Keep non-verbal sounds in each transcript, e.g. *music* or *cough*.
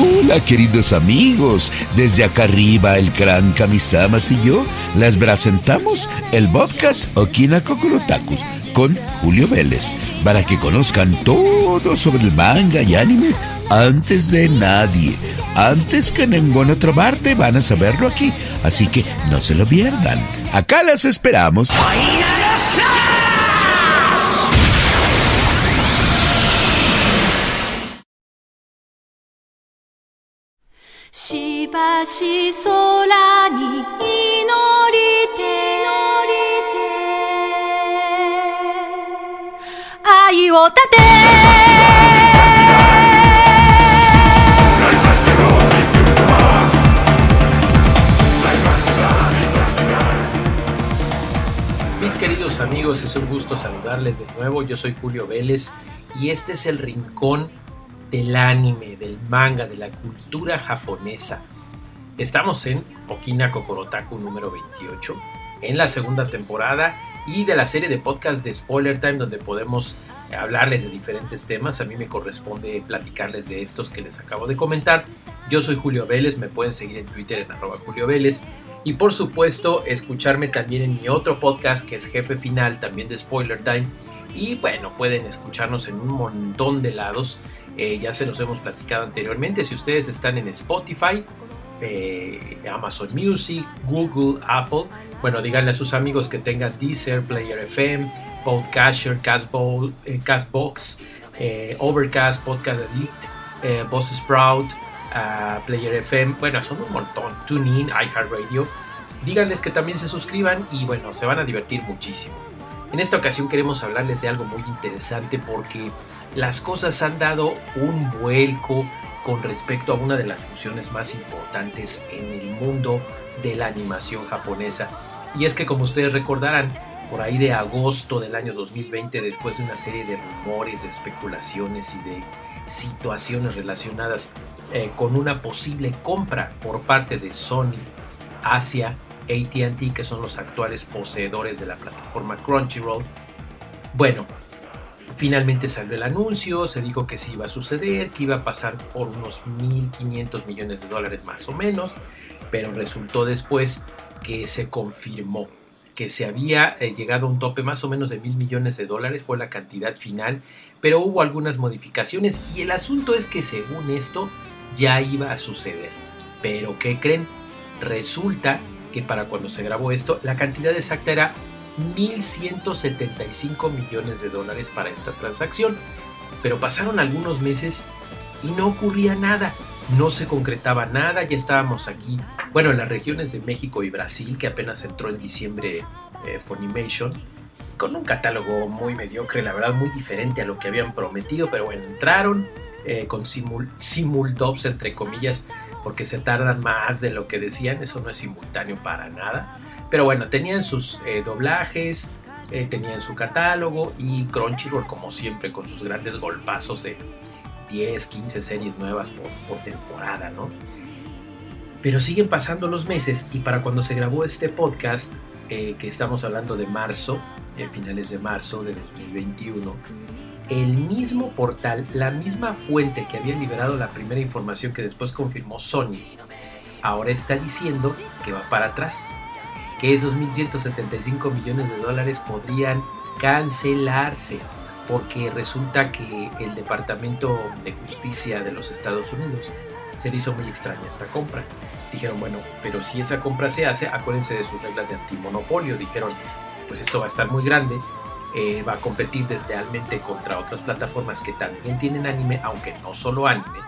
Hola queridos amigos, desde acá arriba el gran Kamisamas y yo les presentamos el podcast Okina Kokorotakus con Julio Vélez para que conozcan todo sobre el manga y animes antes de nadie. Antes que en ninguna otra parte van a saberlo aquí, así que no se lo pierdan. Acá las esperamos. しばし空に祈りて愛を立て Mis queridos amigos, es un gusto saludarles de nuevo. Yo soy Julio Vélez y este es el rincón del anime, del manga, de la cultura japonesa. Estamos en Okina Kokorotaku número 28, en la segunda temporada y de la serie de podcast de Spoiler Time donde podemos hablarles de diferentes temas. A mí me corresponde platicarles de estos que les acabo de comentar. Yo soy Julio Vélez, me pueden seguir en Twitter en arroba Julio Vélez. Y por supuesto, escucharme también en mi otro podcast que es Jefe Final, también de Spoiler Time. Y bueno, pueden escucharnos en un montón de lados. Eh, ya se los hemos platicado anteriormente. Si ustedes están en Spotify, eh, Amazon Music, Google, Apple, bueno, díganle a sus amigos que tengan Deezer, Player FM, Podcatcher, Castbox, eh, Overcast, Podcast Addict, Boss Sprout, ah, Player FM. Bueno, son un montón. TuneIn, iHeartRadio. Díganles que también se suscriban y bueno, se van a divertir muchísimo. En esta ocasión queremos hablarles de algo muy interesante porque las cosas han dado un vuelco con respecto a una de las fusiones más importantes en el mundo de la animación japonesa. Y es que como ustedes recordarán, por ahí de agosto del año 2020, después de una serie de rumores, de especulaciones y de situaciones relacionadas eh, con una posible compra por parte de Sony hacia ATT, que son los actuales poseedores de la plataforma Crunchyroll, bueno, Finalmente salió el anuncio, se dijo que sí iba a suceder, que iba a pasar por unos 1.500 millones de dólares más o menos, pero resultó después que se confirmó que se había eh, llegado a un tope más o menos de mil millones de dólares, fue la cantidad final, pero hubo algunas modificaciones y el asunto es que según esto ya iba a suceder. Pero ¿qué creen? Resulta que para cuando se grabó esto, la cantidad exacta era 1.175 millones de dólares para esta transacción. Pero pasaron algunos meses y no ocurría nada, no se concretaba nada, ya estábamos aquí, bueno, en las regiones de México y Brasil, que apenas entró en diciembre eh, Funimation, con un catálogo muy mediocre, la verdad muy diferente a lo que habían prometido, pero bueno, entraron eh, con simul, simuldubs, entre comillas, porque se tardan más de lo que decían, eso no es simultáneo para nada. Pero bueno, tenían sus eh, doblajes, eh, tenían su catálogo y Crunchyroll, como siempre, con sus grandes golpazos de 10, 15 series nuevas por, temporada, ¿no? Pero siguen pasando los meses y para cuando se grabó este podcast, eh, que estamos hablando de marzo, finales de marzo de 2021, el mismo portal, la misma fuente que había liberado la primera información que después confirmó Sony, ahora está diciendo que va para atrás que esos 1.175 millones de dólares podrían cancelarse porque resulta que el Departamento de Justicia de los Estados Unidos se le hizo muy extraña esta compra. Dijeron, bueno, pero si esa compra se hace, acuérdense de sus reglas de antimonopolio. Dijeron, pues esto va a estar muy grande, eh, va a competir deslealmente contra otras plataformas que también tienen anime, aunque no solo anime,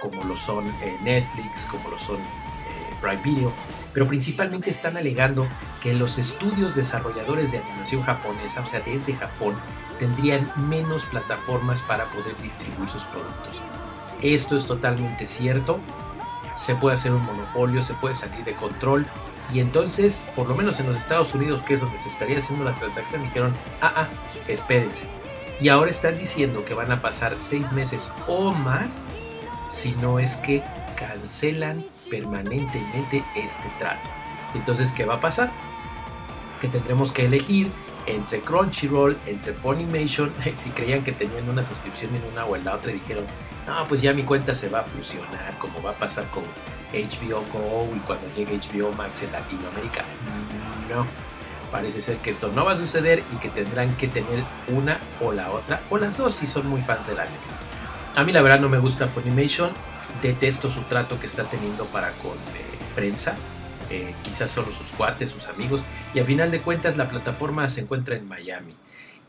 como lo son eh, Netflix, como lo son eh, Prime Video pero principalmente están alegando que los estudios desarrolladores de animación japonesa, o sea, desde Japón, tendrían menos plataformas para poder distribuir sus productos. Esto es totalmente cierto, se puede hacer un monopolio, se puede salir de control, y entonces, por lo menos en los Estados Unidos, que es donde se estaría haciendo la transacción, dijeron, ah, ah, espérense. Y ahora están diciendo que van a pasar seis meses o más, si no es que cancelan permanentemente este trato. Entonces, ¿qué va a pasar? Que tendremos que elegir entre Crunchyroll, entre Funimation, *laughs* si creían que tenían una suscripción en una o en la otra, dijeron, no, pues ya mi cuenta se va a fusionar, como va a pasar con HBO Go y cuando llegue HBO Max en Latinoamérica. No, parece ser que esto no va a suceder y que tendrán que tener una o la otra, o las dos si son muy fans del anime. A mí la verdad no me gusta Funimation, detesto su trato que está teniendo para con eh, prensa, eh, quizás solo sus cuates, sus amigos, y a final de cuentas la plataforma se encuentra en Miami.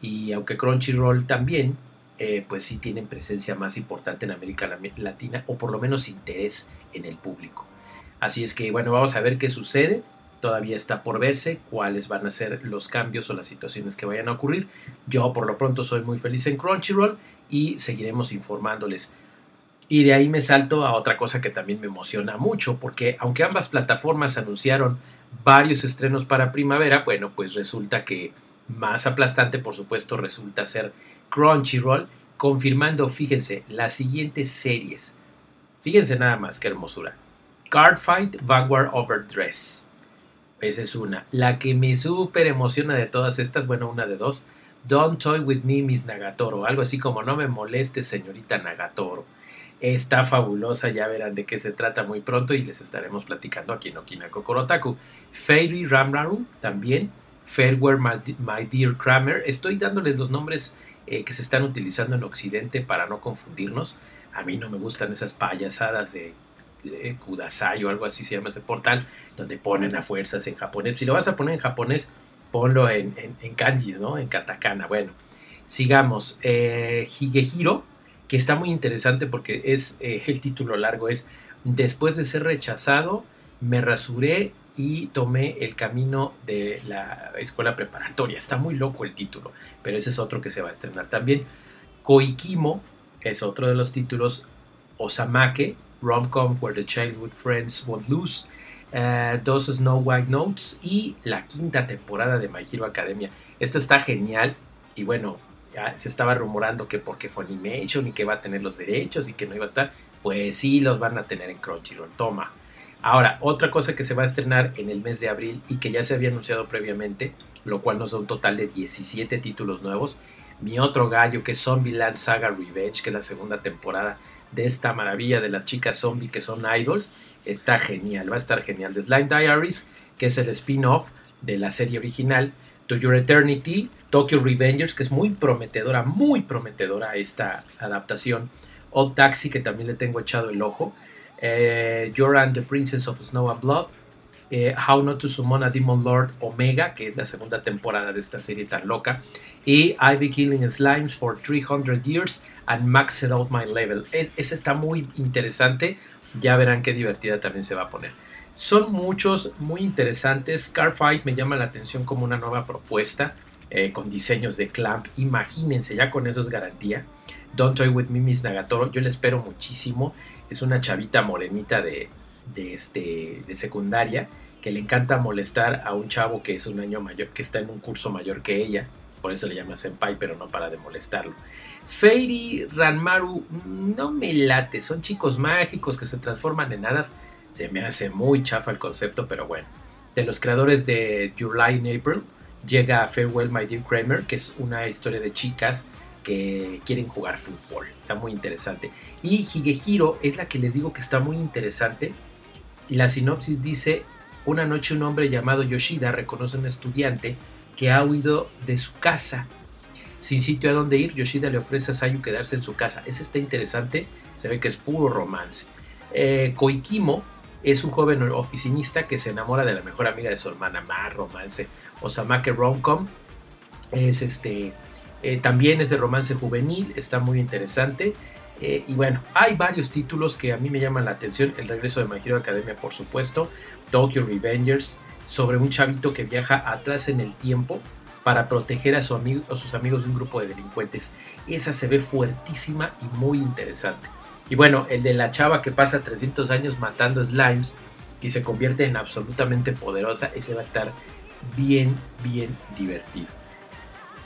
Y aunque Crunchyroll también, eh, pues sí tienen presencia más importante en América Latina, o por lo menos interés en el público. Así es que bueno, vamos a ver qué sucede. Todavía está por verse cuáles van a ser los cambios o las situaciones que vayan a ocurrir. Yo por lo pronto soy muy feliz en Crunchyroll y seguiremos informándoles. Y de ahí me salto a otra cosa que también me emociona mucho, porque aunque ambas plataformas anunciaron varios estrenos para primavera, bueno, pues resulta que más aplastante, por supuesto, resulta ser Crunchyroll, confirmando, fíjense, las siguientes series. Fíjense nada más, qué hermosura. Cardfight Vanguard Overdress. Esa es una. La que me súper emociona de todas estas, bueno, una de dos. Don't Toy With Me, Miss Nagatoro. Algo así como No me moleste, señorita Nagatoro. Está fabulosa, ya verán de qué se trata muy pronto y les estaremos platicando aquí en Okina Kokorotaku. Fairy Ramraru también. Fairware My Dear Kramer. Estoy dándoles los nombres eh, que se están utilizando en Occidente para no confundirnos. A mí no me gustan esas payasadas de Kudasai o algo así se llama ese portal, donde ponen a fuerzas en japonés. Si lo vas a poner en japonés, ponlo en, en, kanjis, ¿no? En katakana. Bueno, sigamos. Eh, Higehiro, que está muy interesante porque es eh, el título largo, es Después de ser rechazado, me rasuré y tomé el camino de la escuela preparatoria. Está muy loco el título, pero ese es otro que se va a estrenar también. Koikimo, es otro de los títulos, Osamake, Romcom Where the Childhood Friends Won't Lose, Dos Snow White Notes y la quinta temporada de My Hero Academia. Esto está genial y bueno, se estaba rumorando que porque fue Animation y que va a tener los derechos y que no iba a estar, pues sí los van a tener en Crunchyroll. Toma. Ahora, otra cosa que se va a estrenar en el mes de abril y que ya se había anunciado previamente, lo cual nos da un total de 17 títulos nuevos. Mi otro gallo, que es Zombieland Saga Revenge, que es la segunda temporada de esta maravilla de las chicas zombie que son idols. Está genial, va a estar genial. The Slime Diaries, que es el spin-off de la serie original. To Your Eternity, Tokyo Revengers, que es muy prometedora, muy prometedora esta adaptación. Old Taxi, que también le tengo echado el ojo. Eh, the Princess of Snow and Blood. Eh, How Not to Summon a Demon Lord Omega, que es la segunda temporada de esta serie tan loca. Y I've Been Killing Slimes for 300 Years and Maxed Out My Level. ese está muy interesante. Ya verán qué divertida también se va a poner. Son muchos muy interesantes. Carfight me llama la atención como una nueva propuesta eh, con diseños de Clamp. Imagínense, ya con eso es garantía. Don't Toy With Me, Miss Nagatoro. Yo le espero muchísimo. Es una chavita morenita de, de, este, de secundaria que le encanta molestar a un chavo que es un año mayor, que está en un curso mayor que ella. Por eso le llama Senpai, pero no para de molestarlo. Fairy Ranmaru no me late, son chicos mágicos que se transforman en hadas. Se me hace muy chafa el concepto, pero bueno. De los creadores de July in April llega Farewell My Dear Kramer, que es una historia de chicas que quieren jugar fútbol. Está muy interesante. Y Higehiro es la que les digo que está muy interesante. La sinopsis dice, una noche un hombre llamado Yoshida reconoce a un estudiante que ha huido de su casa sin sitio a donde ir, Yoshida le ofrece a Sayu quedarse en su casa. Ese está interesante, se ve que es puro romance. Eh, Koikimo es un joven oficinista que se enamora de la mejor amiga de su hermana, más romance. Osamake Romcom es este, eh, también es de romance juvenil, está muy interesante. Eh, y bueno, hay varios títulos que a mí me llaman la atención. El regreso de My Academia, por supuesto. Tokyo Revengers, sobre un chavito que viaja atrás en el tiempo para proteger a, su amigo, a sus amigos de un grupo de delincuentes. Esa se ve fuertísima y muy interesante. Y bueno, el de la chava que pasa 300 años matando slimes y se convierte en absolutamente poderosa, ese va a estar bien, bien divertido.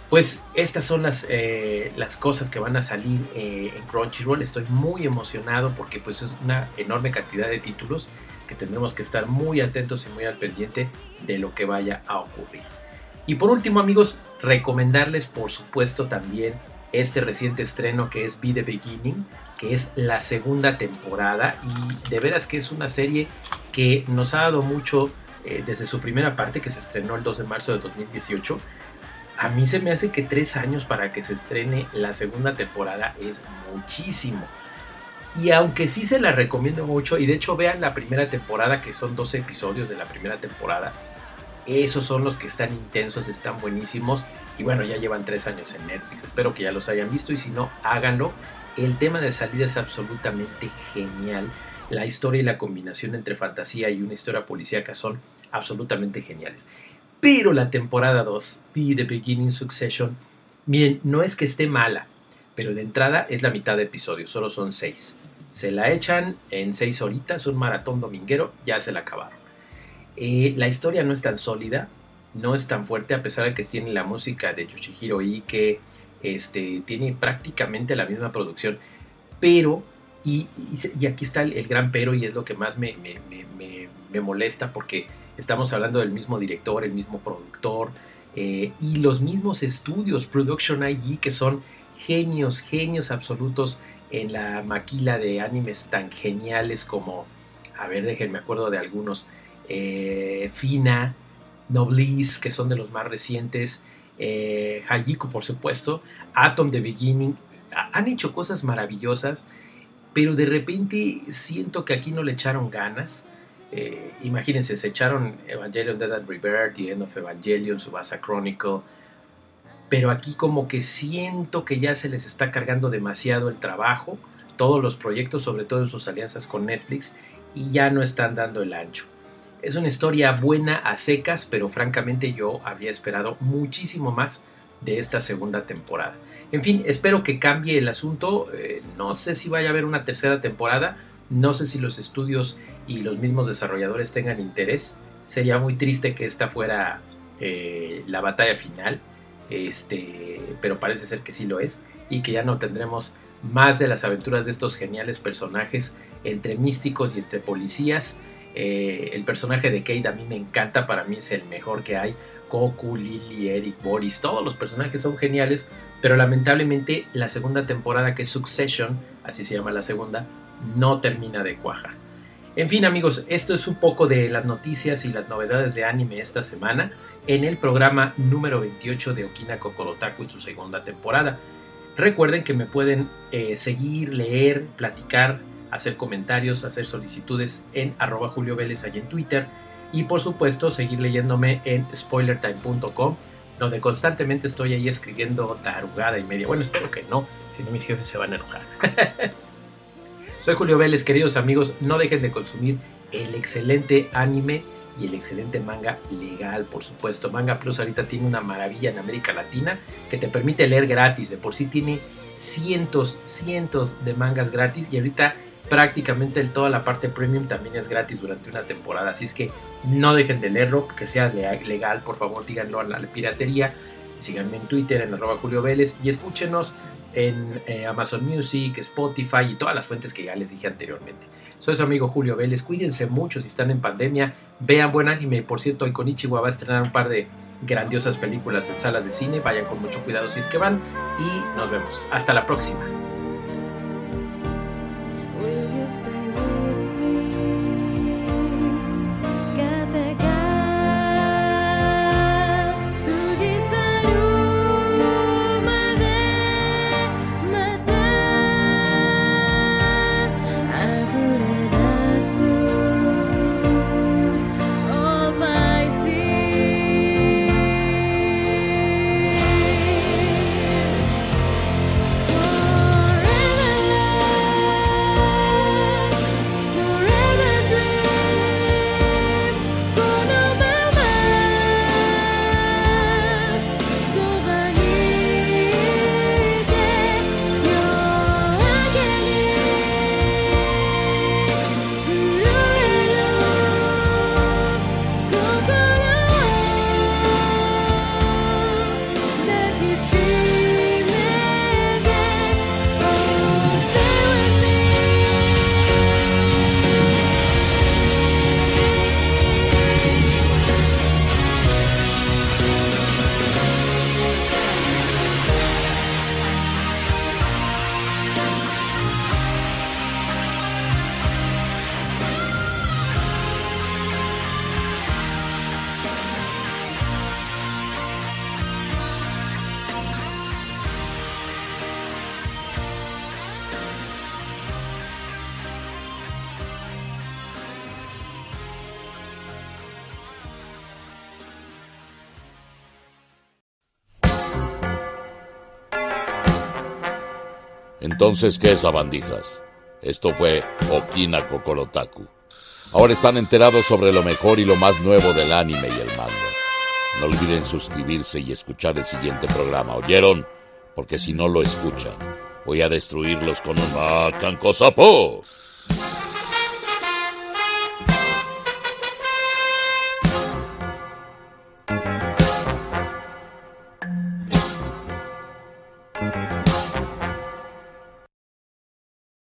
Pues estas son las, eh, las cosas que van a salir eh, en Crunchyroll. Estoy muy emocionado porque pues es una enorme cantidad de títulos que tendremos que estar muy atentos y muy al pendiente de lo que vaya a ocurrir. Y por último amigos, recomendarles por supuesto también este reciente estreno que es Be the Beginning, que es la segunda temporada y de veras que es una serie que nos ha dado mucho eh, desde su primera parte que se estrenó el 2 de marzo de 2018. A mí se me hace que tres años para que se estrene la segunda temporada es muchísimo. Y aunque sí se la recomiendo mucho, y de hecho vean la primera temporada, que son 12 episodios de la primera temporada, esos son los que están intensos, están buenísimos. Y bueno, ya llevan tres años en Netflix. Espero que ya los hayan visto y si no, háganlo. El tema de salida es absolutamente genial. La historia y la combinación entre fantasía y una historia policíaca son absolutamente geniales. Pero la temporada 2, The Beginning Succession, miren, no es que esté mala, pero de entrada es la mitad de episodios, solo son seis. Se la echan en seis horitas, un maratón dominguero, ya se la acabaron. Eh, la historia no es tan sólida, no es tan fuerte, a pesar de que tiene la música de Yoshihiro que este, tiene prácticamente la misma producción, pero, y, aquí está el, gran pero, y es lo que más me, molesta, porque estamos hablando del mismo director, el mismo productor, eh, y los mismos estudios, Production IG, que son genios, genios absolutos en la maquila de animes tan geniales como, a ver, déjenme acuerdo de algunos, eh, Fina, Noblis, que son de los más recientes, eh, por supuesto, Atom the Beginning, han hecho cosas maravillosas, pero de repente siento que aquí no le echaron ganas. Eh, imagínense, se echaron Evangelion Dead and Rebirth, The End of Evangelion, Subasa Chronicle, pero aquí como que siento que ya se les está cargando demasiado el trabajo, todos los proyectos, sobre todo en sus alianzas con Netflix, y ya no están dando el ancho. Es una historia buena a secas, pero francamente yo había esperado muchísimo más de esta segunda temporada. En fin, espero que cambie el asunto. Eh, no sé si vaya a haber una tercera temporada. No sé si los estudios y los mismos desarrolladores tengan interés. Sería muy triste que esta fuera eh, la batalla final. Este, pero parece ser que sí lo es. Y que ya no tendremos más de las aventuras de estos geniales personajes entre místicos y entre policías. Eh, el personaje de Kate a mí me encanta, para mí es el mejor que hay. Goku, Lily, Eric, Boris, todos los personajes son geniales, pero lamentablemente la segunda temporada, que es Succession, así se llama la segunda, no termina de cuajar. En fin amigos, esto es un poco de las noticias y las novedades de anime esta semana en el programa número 28 de Okina Kokorotaku en su segunda temporada. Recuerden que me pueden eh, seguir, leer, platicar hacer comentarios, hacer solicitudes en arroba Julio Vélez ahí en Twitter y por supuesto seguir leyéndome en spoilertime.com donde constantemente estoy ahí escribiendo tarugada y media. Bueno, espero que no, si no mis jefes se van a enojar. *laughs* Soy Julio Vélez, queridos amigos, no dejen de consumir el excelente anime y el excelente manga legal, por supuesto. Manga Plus ahorita tiene una maravilla en América Latina que te permite leer gratis. De por sí tiene cientos, cientos de mangas gratis y ahorita prácticamente toda la parte premium también es gratis durante una temporada. Así es que no dejen de leerlo, que sea legal, por favor díganlo a la piratería. Síganme en Twitter, en arroba Julio Vélez y escúchenos en eh, Amazon Music, Spotify y todas las fuentes que ya les dije anteriormente. Soy su amigo Julio Vélez, cuídense mucho si están en pandemia, vean buen anime, por cierto, hoy con Ichiwa va a estrenar un par de grandiosas películas en salas de cine, vayan con mucho cuidado si es que van y nos vemos. Hasta la próxima. Entonces, ¿qué es abandijas? Esto fue Okina Kokorotaku. Ahora están enterados sobre lo mejor y lo más nuevo del anime y el manga. No olviden suscribirse y escuchar el siguiente programa, ¿oyeron? Porque si no lo escuchan, voy a destruirlos con un Macanco.